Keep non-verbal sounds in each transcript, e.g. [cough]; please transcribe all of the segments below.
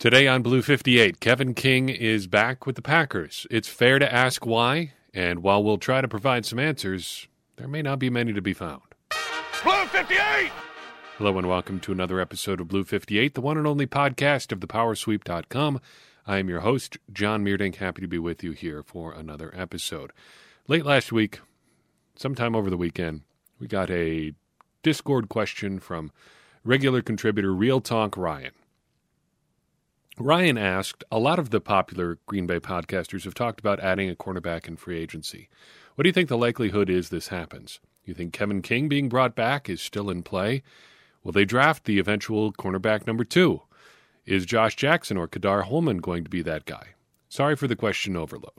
Today on Blue 58, Kevin King is back with the Packers. It's fair to ask why, and while we'll try to provide some answers, there may not be many to be found. Blue 58! Hello and welcome to another episode of Blue 58, the one and only podcast of thepowersweep.com. I am your host, John Meerdink. Happy to be with you here for another episode. Late last week, sometime over the weekend, we got a Discord question from regular contributor Real Talk Ryan. Ryan asked, a lot of the popular Green Bay podcasters have talked about adding a cornerback in free agency. What do you think the likelihood is this happens? You think Kevin King being brought back is still in play? Will they draft the eventual cornerback number two? Is Josh Jackson or Ka'dar Hollman going to be that guy? Sorry for the question overload.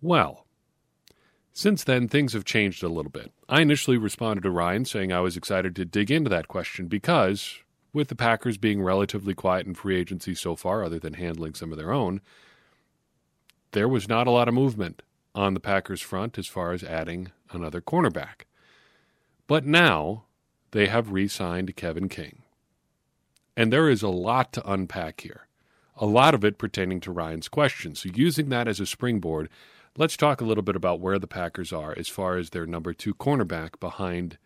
Well, since then, things have changed a little bit. I initially responded to Ryan saying I was excited to dig into that question because, with the Packers being relatively quiet in free agency so far, other than handling some of their own, there was not a lot of movement on the Packers front as far as adding another cornerback. But now they have re signed Kevin King. And there is a lot to unpack here, a lot of it pertaining to Ryan's question. So, using that as a springboard, let's talk a little bit about where the Packers are as far as their number two cornerback behind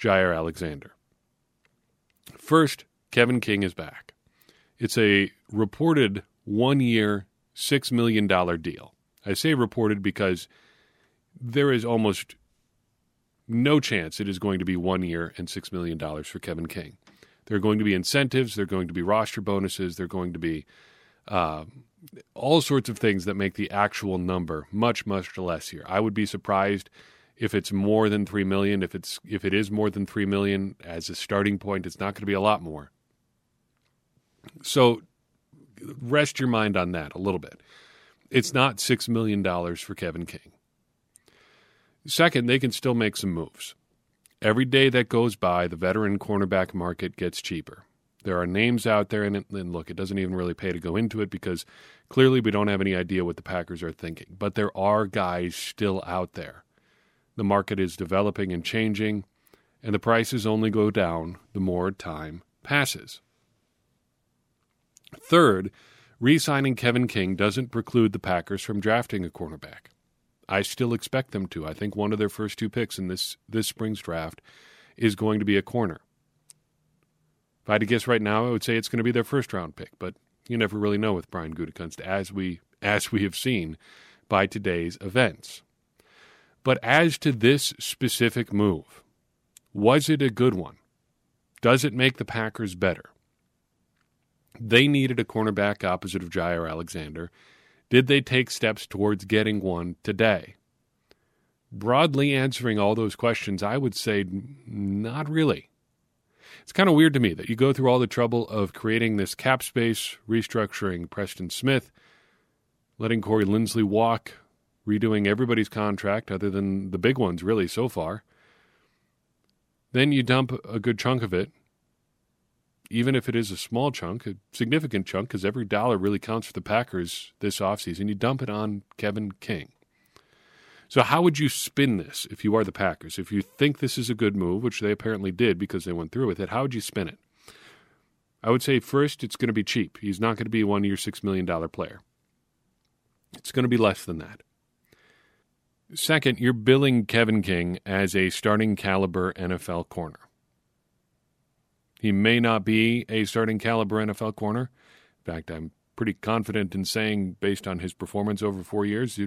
Jaire Alexander. First, Kevin King is back. It's a reported one year, $6 million deal. I say reported because there is almost no chance it is going to be one year and $6 million for Kevin King. There are going to be incentives, there are going to be roster bonuses, there are going to be uh, all sorts of things that make the actual number much, much less here. I would be surprised if it's more than three million. If it's if it is more than three million as a starting point, it's not going to be a lot more. So rest your mind on that a little bit. It's not six million dollars for Kevin King. Second, they can still make some moves. Every day that goes by, the veteran cornerback market gets cheaper. There are names out there, and, and look, it doesn't even really pay to go into it because clearly we don't have any idea what the Packers are thinking. But there are guys still out there the market is developing and changing, and the prices only go down the more time passes. Third, re signing Kevin King doesn't preclude the Packers from drafting a cornerback. I still expect them to. I think one of their first two picks in this, this spring's draft is going to be a corner. If I had to guess right now, I would say it's going to be their first round pick, but you never really know with Brian Gutekunst, as we as we have seen by today's events. But as to this specific move, was it a good one? Does it make the Packers better? They needed a cornerback opposite of Jaire Alexander. Did they take steps towards getting one today? Broadly answering all those questions, I would say not really. It's kind of weird to me that you go through all the trouble of creating this cap space, restructuring Preston Smith, letting Corey Linsley walk, redoing everybody's contract other than the big ones, really, so far. Then you dump a good chunk of it, even if it is a small chunk, a significant chunk, because every dollar really counts for the Packers this offseason. You dump it on Kevin King. So, how would you spin this if you are the Packers? If you think this is a good move, which they apparently did because they went through with it, how would you spin it? I would say first, it's going to be cheap. He's not going to be a one year, $6 million player. It's going to be less than that. Second, you're billing Kevin King as a starting caliber NFL corner. He may not be a starting caliber NFL corner. In fact, I'm pretty confident in saying, based on his performance over four years,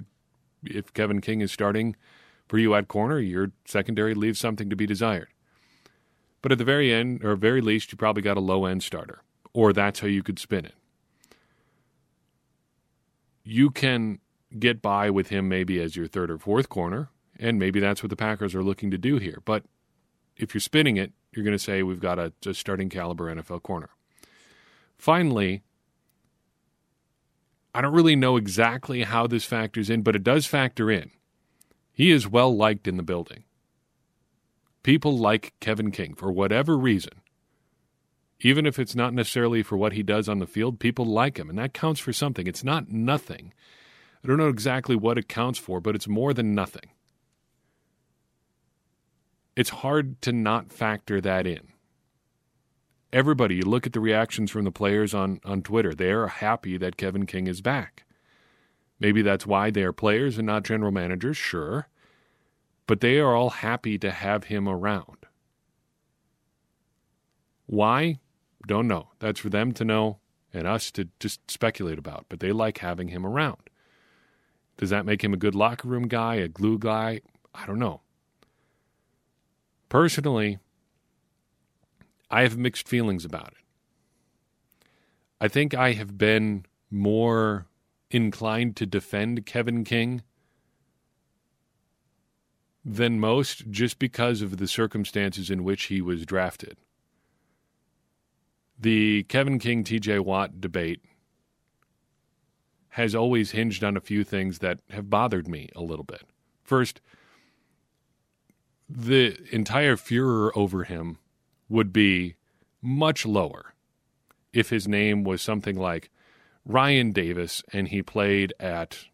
if Kevin King is starting for you at corner, your secondary leaves something to be desired. But at the very end, or very least, you probably got a low end starter, or that's how you could spin it. You can get by with him maybe as your third or fourth corner, and maybe that's what the Packers are looking to do here. But if you're spinning it, you're going to say we've got a, a starting caliber NFL corner. Finally, I don't really know exactly how this factors in, but it does factor in. He is well liked in the building. People like Kevin King for whatever reason. Even if it's not necessarily for what he does on the field, people like him, and that counts for something. It's not nothing. I don't know exactly what it counts for, but it's more than nothing. It's hard to not factor that in. everybody, you look at the reactions from the players on, on Twitter, they are happy that Kevin King is back. Maybe that's why they are players and not general managers, sure. But they are all happy to have him around. Why? Don't know. That's for them to know and us to just speculate about. But they like having him around. Does that make him a good locker room guy, a glue guy? I don't know. Personally, I have mixed feelings about it. I think I have been more inclined to defend Kevin King than most just because of the circumstances in which he was drafted. The Kevin King TJ Watt debate has always hinged on a few things that have bothered me a little bit. First, the entire furor over him would be much lower if his name was something like Ryan Davis and he played at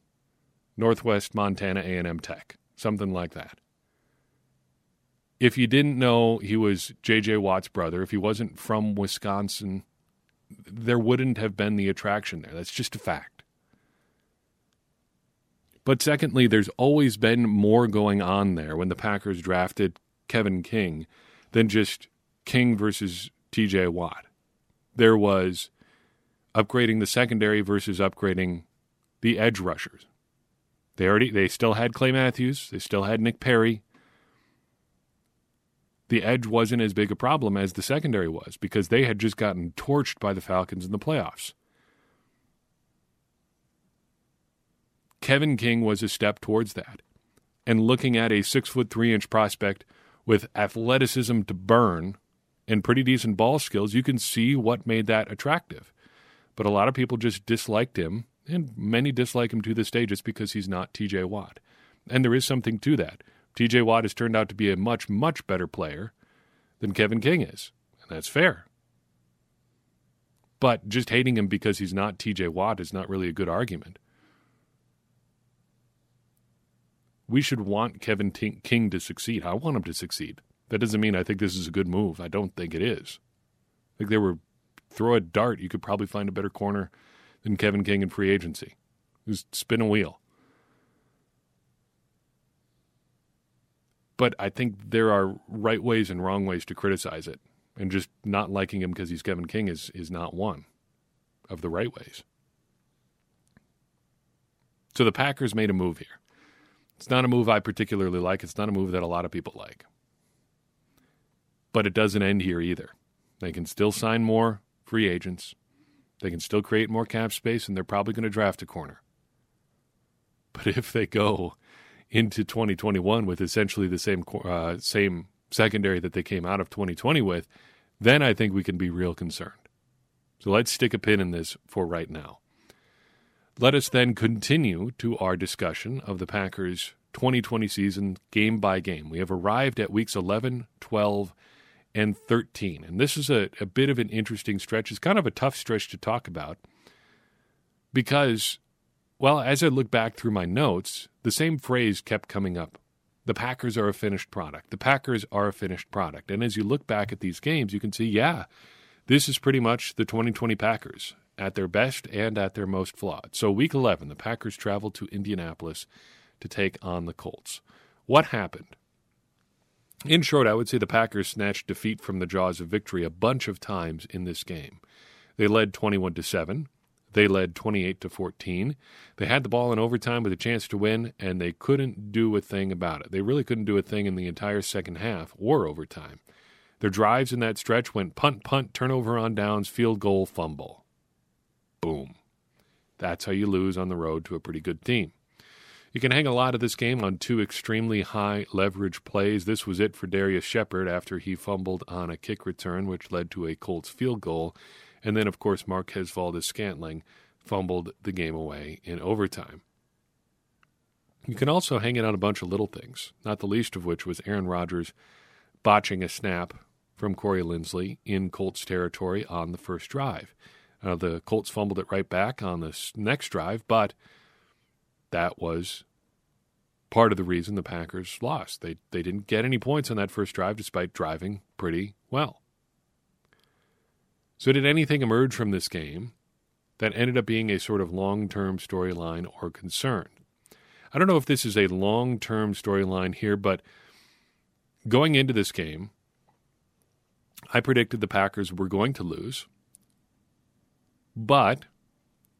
Northwest Montana A&M Tech, something like that. If you didn't know he was JJ Watt's brother, if he wasn't from Wisconsin, there wouldn't have been the attraction there. That's just a fact. But secondly, there's always been more going on there when the Packers drafted Kevin King than just King versus TJ Watt. There was upgrading the secondary versus upgrading the edge rushers. They already they still had Clay Matthews, they still had Nick Perry. The edge wasn't as big a problem as the secondary was because they had just gotten torched by the Falcons in the playoffs. Kevin King was a step towards that. And looking at a six foot three inch prospect with athleticism to burn and pretty decent ball skills, you can see what made that attractive. But a lot of people just disliked him, and many dislike him to this day just because he's not TJ Watt. And there is something to that. TJ Watt has turned out to be a much, much better player than Kevin King is. And that's fair. But just hating him because he's not TJ Watt is not really a good argument. We should want Kevin T- King to succeed. I want him to succeed. That doesn't mean I think this is a good move. I don't think it is. I think they were throw a dart, you could probably find a better corner than Kevin King in free agency. Who's spin a wheel. But I think there are right ways and wrong ways to criticize it. And just not liking him because he's Kevin King is, is not one of the right ways. So the Packers made a move here. It's not a move I particularly like. It's not a move that a lot of people like. But it doesn't end here either. They can still sign more free agents. They can still create more cap space, and they're probably going to draft a corner. But if they go into 2021 with essentially the same uh, same secondary that they came out of 2020 with, then I think we can be real concerned. So let's stick a pin in this for right now. Let us then continue to our discussion of the Packers' 2020 season game by game. We have arrived at weeks 11, 12, and 13. And this is a, a bit of an interesting stretch. It's kind of a tough stretch to talk about because, well, as I look back through my notes, the same phrase kept coming up. The Packers are a finished product. The Packers are a finished product. And as you look back at these games, you can see, yeah, this is pretty much the 2020 Packers at their best and at their most flawed. So, week 11, the Packers traveled to Indianapolis to take on the Colts. What happened? In short, I would say the Packers snatched defeat from the jaws of victory a bunch of times in this game. They led 21 to 7. They led 28 to 14. They had the ball in overtime with a chance to win and they couldn't do a thing about it. They really couldn't do a thing in the entire second half or overtime. Their drives in that stretch went punt, punt, turnover on downs, field goal, fumble. Boom. That's how you lose on the road to a pretty good team. You can hang a lot of this game on two extremely high leverage plays. This was it for Darrius Shepherd after he fumbled on a kick return, which led to a Colts field goal. And then, of course, Marquez Valdes Scantling fumbled the game away in overtime. You can also hang it on a bunch of little things, not the least of which was Aaron Rodgers botching a snap from Corey Linsley in Colts territory on the first drive. Uh, the Colts fumbled it right back on the next drive, but that was part of the reason the Packers lost. They they didn't get any points on that first drive despite driving pretty well. So, did anything emerge from this game that ended up being a sort of long term storyline or concern? I don't know if this is a long term storyline here, but going into this game, I predicted the Packers were going to lose. But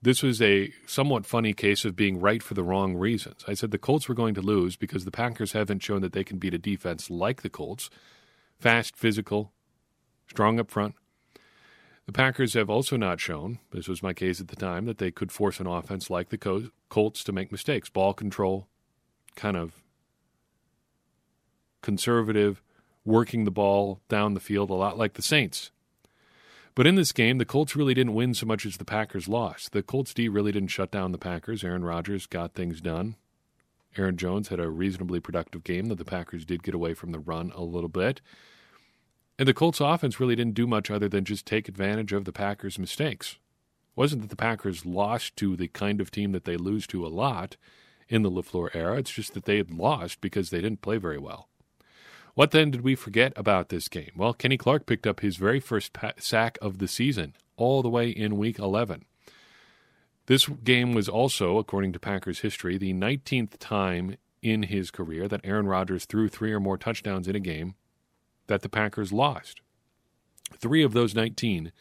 this was a somewhat funny case of being right for the wrong reasons. I said the Colts were going to lose because the Packers haven't shown that they can beat a defense like the Colts fast, physical, strong up front. The Packers have also not shown, this was my case at the time, that they could force an offense like the Colts to make mistakes. Ball control, kind of conservative, working the ball down the field a lot like the Saints. But in this game, the Colts really didn't win so much as the Packers lost. The Colts D really didn't shut down the Packers. Aaron Rodgers got things done. Aaron Jones had a reasonably productive game, though the Packers did get away from the run a little bit. And the Colts offense really didn't do much other than just take advantage of the Packers' mistakes. It wasn't that the Packers lost to the kind of team that they lose to a lot in the LaFleur era. It's just that they had lost because they didn't play very well. What then did we forget about this game? Well, Kenny Clark picked up his very first sack of the season all the way in week 11. This game was also, according to Packers history, the 19th time in his career that Aaron Rodgers threw three or more touchdowns in a game that the Packers lost. Three of those 19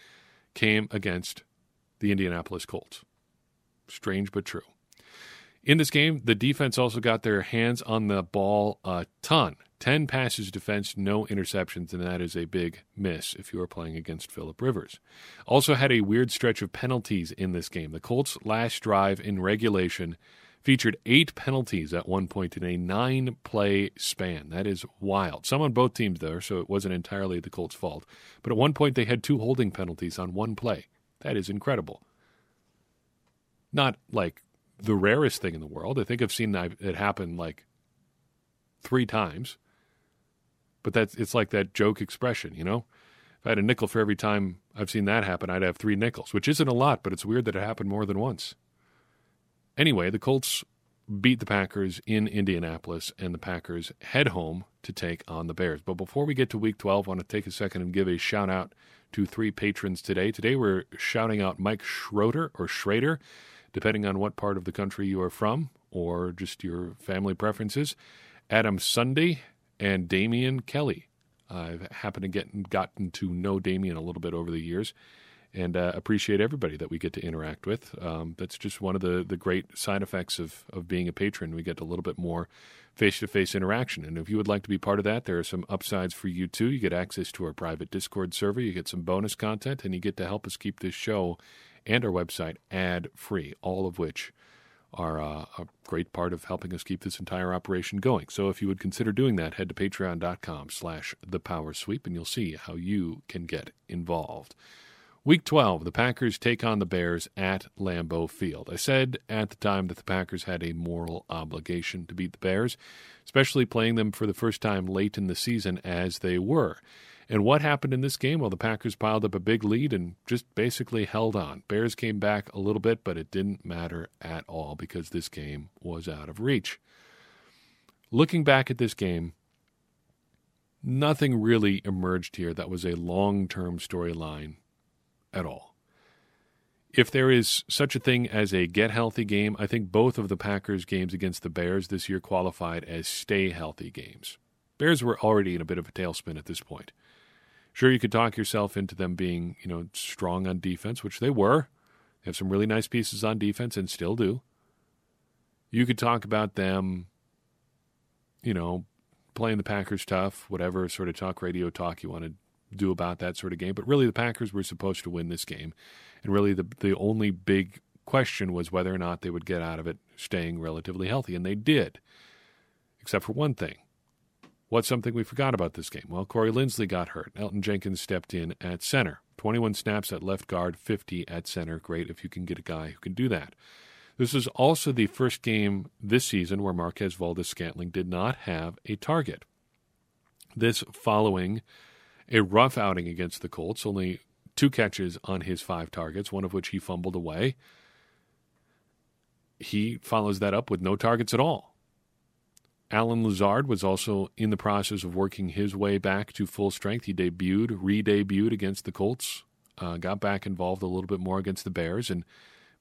came against the Indianapolis Colts. Strange but true. In this game, the defense also got their hands on the ball a ton. 10 passes defense, no interceptions, and that is a big miss if you are playing against Philip Rivers. Also had a weird stretch of penalties in this game. The Colts' last drive in regulation featured eight penalties at one point in a nine play span. That is wild. Some on both teams there, so it wasn't entirely the Colts' fault. But at one point, they had two holding penalties on one play. That is incredible. Not like the rarest thing in the world. I think I've seen it happen like three times. But that's it's like that joke expression, you know? If I had a nickel for every time I've seen that happen, I'd have three nickels, which isn't a lot, but it's weird that it happened more than once. Anyway, the Colts beat the Packers in Indianapolis, and the Packers head home to take on the Bears. But before we get to week 12, I want to take a second and give a shout out to three patrons today. Today we're shouting out Mike Schroeder or Schrader, depending on what part of the country you are from or just your family preferences. Adam Sunday, and Damian Kelly. I've happened to get gotten to know Damian a little bit over the years, and uh, appreciate everybody that we get to interact with. Um, that's just one of the the great side effects of of being a patron. We get a little bit more face to face interaction, and if you would like to be part of that, there are some upsides for you too. You get access to our private Discord server, you get some bonus content, and you get to help us keep this show and our website ad free. All of which are uh, a great part of helping us keep this entire operation going. So if you would consider doing that, head to patreon.com slash the and you'll see how you can get involved. Week 12, the Packers take on the Bears at Lambeau Field. I said at the time that the Packers had a moral obligation to beat the Bears, especially playing them for the first time late in the season as they were. And what happened in this game? Well, the Packers piled up a big lead and just basically held on. Bears came back a little bit, but it didn't matter at all because this game was out of reach. Looking back at this game, nothing really emerged here that was a long term storyline at all. If there is such a thing as a get healthy game, I think both of the Packers' games against the Bears this year qualified as stay healthy games. Bears were already in a bit of a tailspin at this point. Sure, you could talk yourself into them being, you know, strong on defense, which they were. They have some really nice pieces on defense and still do. You could talk about them, you know, playing the Packers tough, whatever sort of talk radio talk you want to do about that sort of game. But really, the Packers were supposed to win this game. And really, the, the only big question was whether or not they would get out of it staying relatively healthy. And they did, except for one thing What's something we forgot about this game? Well, Corey Linsley got hurt. Elgton Jenkins stepped in at center. 21 snaps at left guard, 50 at center. Great if you can get a guy who can do that. This is also the first game this season where Marquez Valdes Scantling did not have a target. This following a rough outing against the Colts, only two catches on his five targets, one of which he fumbled away. He follows that up with no targets at all. Allen Lazard was also in the process of working his way back to full strength. He debuted, re debuted against the Colts uh, got back involved a little bit more against the Bears, and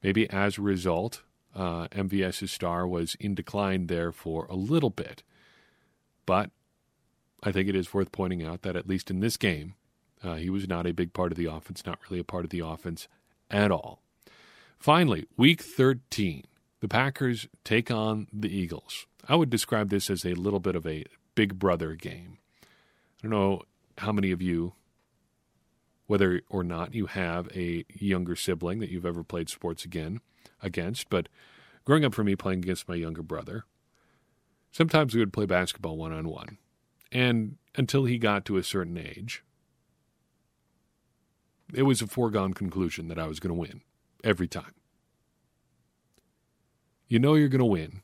maybe as a result, uh, MVS's star was in decline there for a little bit. But I think it is worth pointing out that at least in this game, uh, he was not a big part of the offense, not really a part of the offense at all. Finally, week 13, the Packers take on the Eagles. I would describe this as a little bit of a big brother game. I don't know how many of you, whether or not you have a younger sibling that you've ever played sports again against, but growing up for me playing against my younger brother, sometimes we would play basketball one on one. And until he got to a certain age, it was a foregone conclusion that I was going to win every time. You know you're going to win.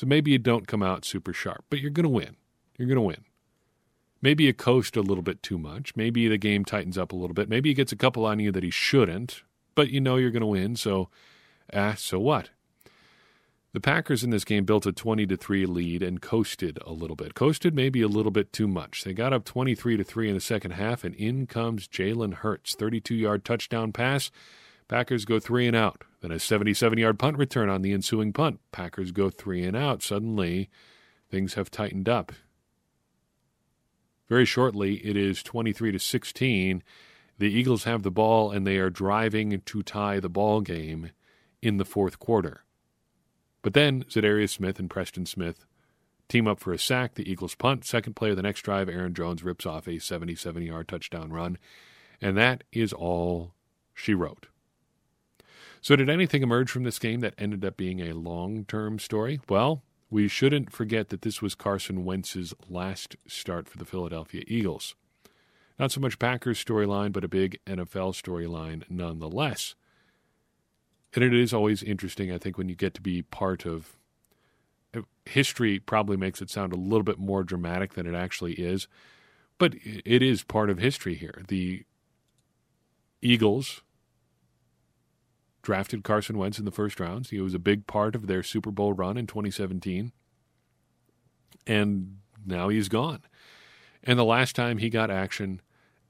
So maybe you don't come out super sharp, but you're going to win. You're going to win. Maybe you coast a little bit too much. Maybe the game tightens up a little bit. Maybe he gets a couple on you that he shouldn't, but you know you're going to win. So, ah, so what? The Packers in this game built a 20 to 3 lead and coasted a little bit. Coasted maybe a little bit too much. They got up 23 to 3 in the second half and in comes Jalen Hurts, 32-yard touchdown pass. Packers go 3 and out. Then a 77-yard punt return on the ensuing punt. Packers go 3 and out. Suddenly things have tightened up. Very shortly it is 23 to 16. The Eagles have the ball and they are driving to tie the ball game in the fourth quarter. But then Za'Darius Smith and Preston Smith team up for a sack. The Eagles punt. Second play of the next drive, Aaron Jones rips off a 77 yard touchdown run. And that is all she wrote. So, did anything emerge from this game that ended up being a long term story? Well, we shouldn't forget that this was Carson Wentz's last start for the Philadelphia Eagles. Not so much Packers storyline, but a big NFL storyline nonetheless. And it is always interesting, I think, when you get to be part of uh, history, probably makes it sound a little bit more dramatic than it actually is. But it is part of history here. The Eagles drafted Carson Wentz in the first round. He was a big part of their Super Bowl run in 2017. And now he's gone. And the last time he got action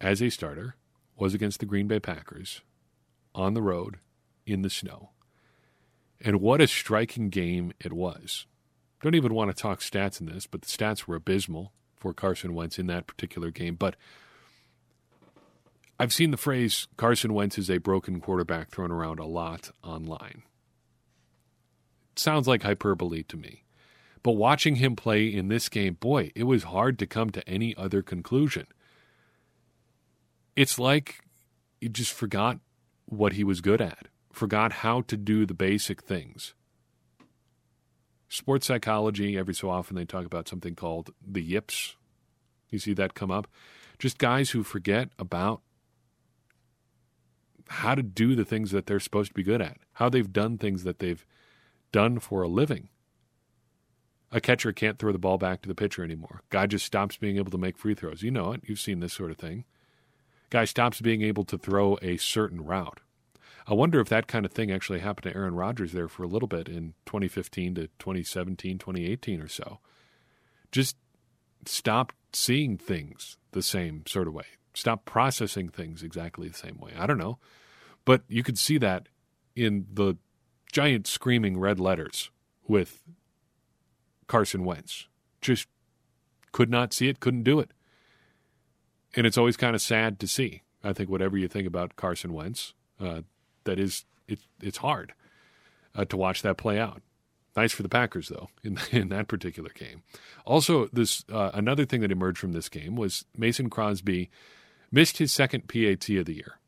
as a starter was against the Green Bay Packers on the road in the snow. And what a striking game it was. Don't even want to talk stats in this, but the stats were abysmal for Carson Wentz in that particular game. But I've seen the phrase Carson Wentz is a broken quarterback thrown around a lot online. It sounds like hyperbole to me. But watching him play in this game, boy, it was hard to come to any other conclusion. It's like he just forgot what he was good at forgot how to do the basic things. Sports psychology, every so often they talk about something called the yips. You see that come up? Just guys who forget about how to do the things that they're supposed to be good at, how they've done things that they've done for a living. A catcher can't throw the ball back to the pitcher anymore. Guy just stops being able to make free throws. You know it. You've seen this sort of thing. Guy stops being able to throw a certain route. I wonder if that kind of thing actually happened to Aaron Rodgers there for a little bit in 2015 to 2017, 2018 or so. Just stopped seeing things the same sort of way. Stop processing things exactly the same way. I don't know. But you could see that in the giant screaming red letters with Carson Wentz. Just could not see it, couldn't do it. And it's always kind of sad to see. I think whatever you think about Carson Wentz, uh, that is it, it's hard uh, to watch that play out. Nice for the Packers though [laughs] in in that particular game. Also, this uh, another thing that emerged from this game was Mason Crosby missed his second PAT of the year.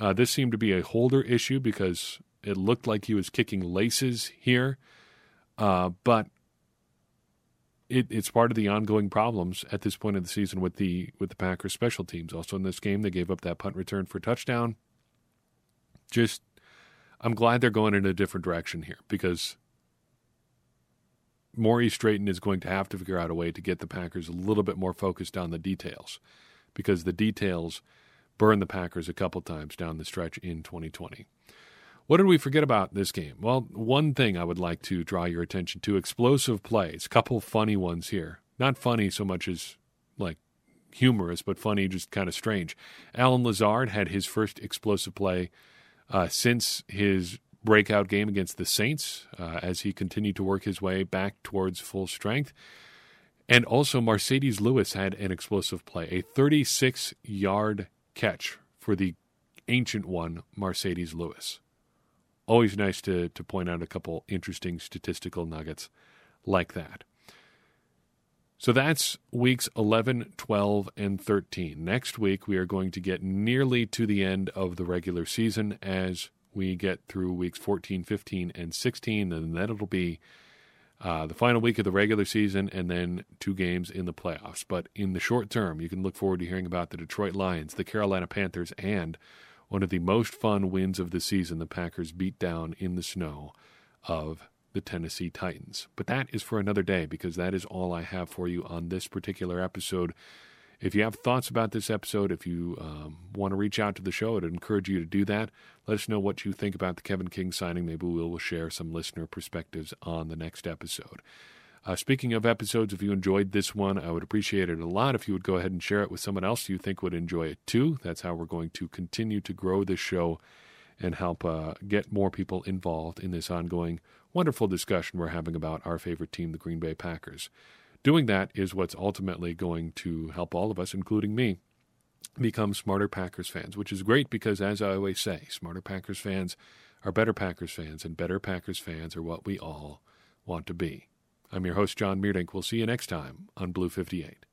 Uh, this seemed to be a holder issue because it looked like he was kicking laces here, uh, but it, it's part of the ongoing problems at this point of the season with the with the Packers special teams. Also in this game, they gave up that punt return for touchdown just I'm glad they're going in a different direction here because Maurice Drayton is going to have to figure out a way to get the Packers a little bit more focused on the details because the details burned the Packers a couple times down the stretch in 2020. What did we forget about this game? Well, one thing I would like to draw your attention to explosive plays, couple funny ones here. Not funny so much as like humorous, but funny, just kind of strange. Allen Lazard had his first explosive play uh, since his breakout game against the Saints uh, as he continued to work his way back towards full strength. And also, Marcedes Lewis had an explosive play, a 36 yard catch for the ancient one, Marcedes Lewis. Always nice to, to point out a couple interesting statistical nuggets like that. So that's weeks 11, 12, and 13. Next week, we are going to get nearly to the end of the regular season as we get through weeks 14, 15, and 16, and then it'll be uh, the final week of the regular season and then two games in the playoffs. But in the short term, you can look forward to hearing about the Detroit Lions, the Carolina Panthers, and one of the most fun wins of the season, the Packers beat down in the snow of the Tennessee Titans. But that is for another day because that is all I have for you on this particular episode. If you have thoughts about this episode, if you um, want to reach out to the show, I'd encourage you to do that. Let us know what you think about the Kevin King signing. Maybe we will share some listener perspectives on the next episode. Uh, speaking of episodes, if you enjoyed this one, I would appreciate it a lot if you would go ahead and share it with someone else you think would enjoy it too. That's how we're going to continue to grow this show and help uh, get more people involved in this ongoing wonderful discussion we're having about our favorite team, the Green Bay Packers. Doing that is what's ultimately going to help all of us, including me, become smarter Packers fans, which is great because, as I always say, smarter Packers fans are better Packers fans, and better Packers fans are what we all want to be. I'm your host, John Meerdink. We'll see you next time on Blue 58.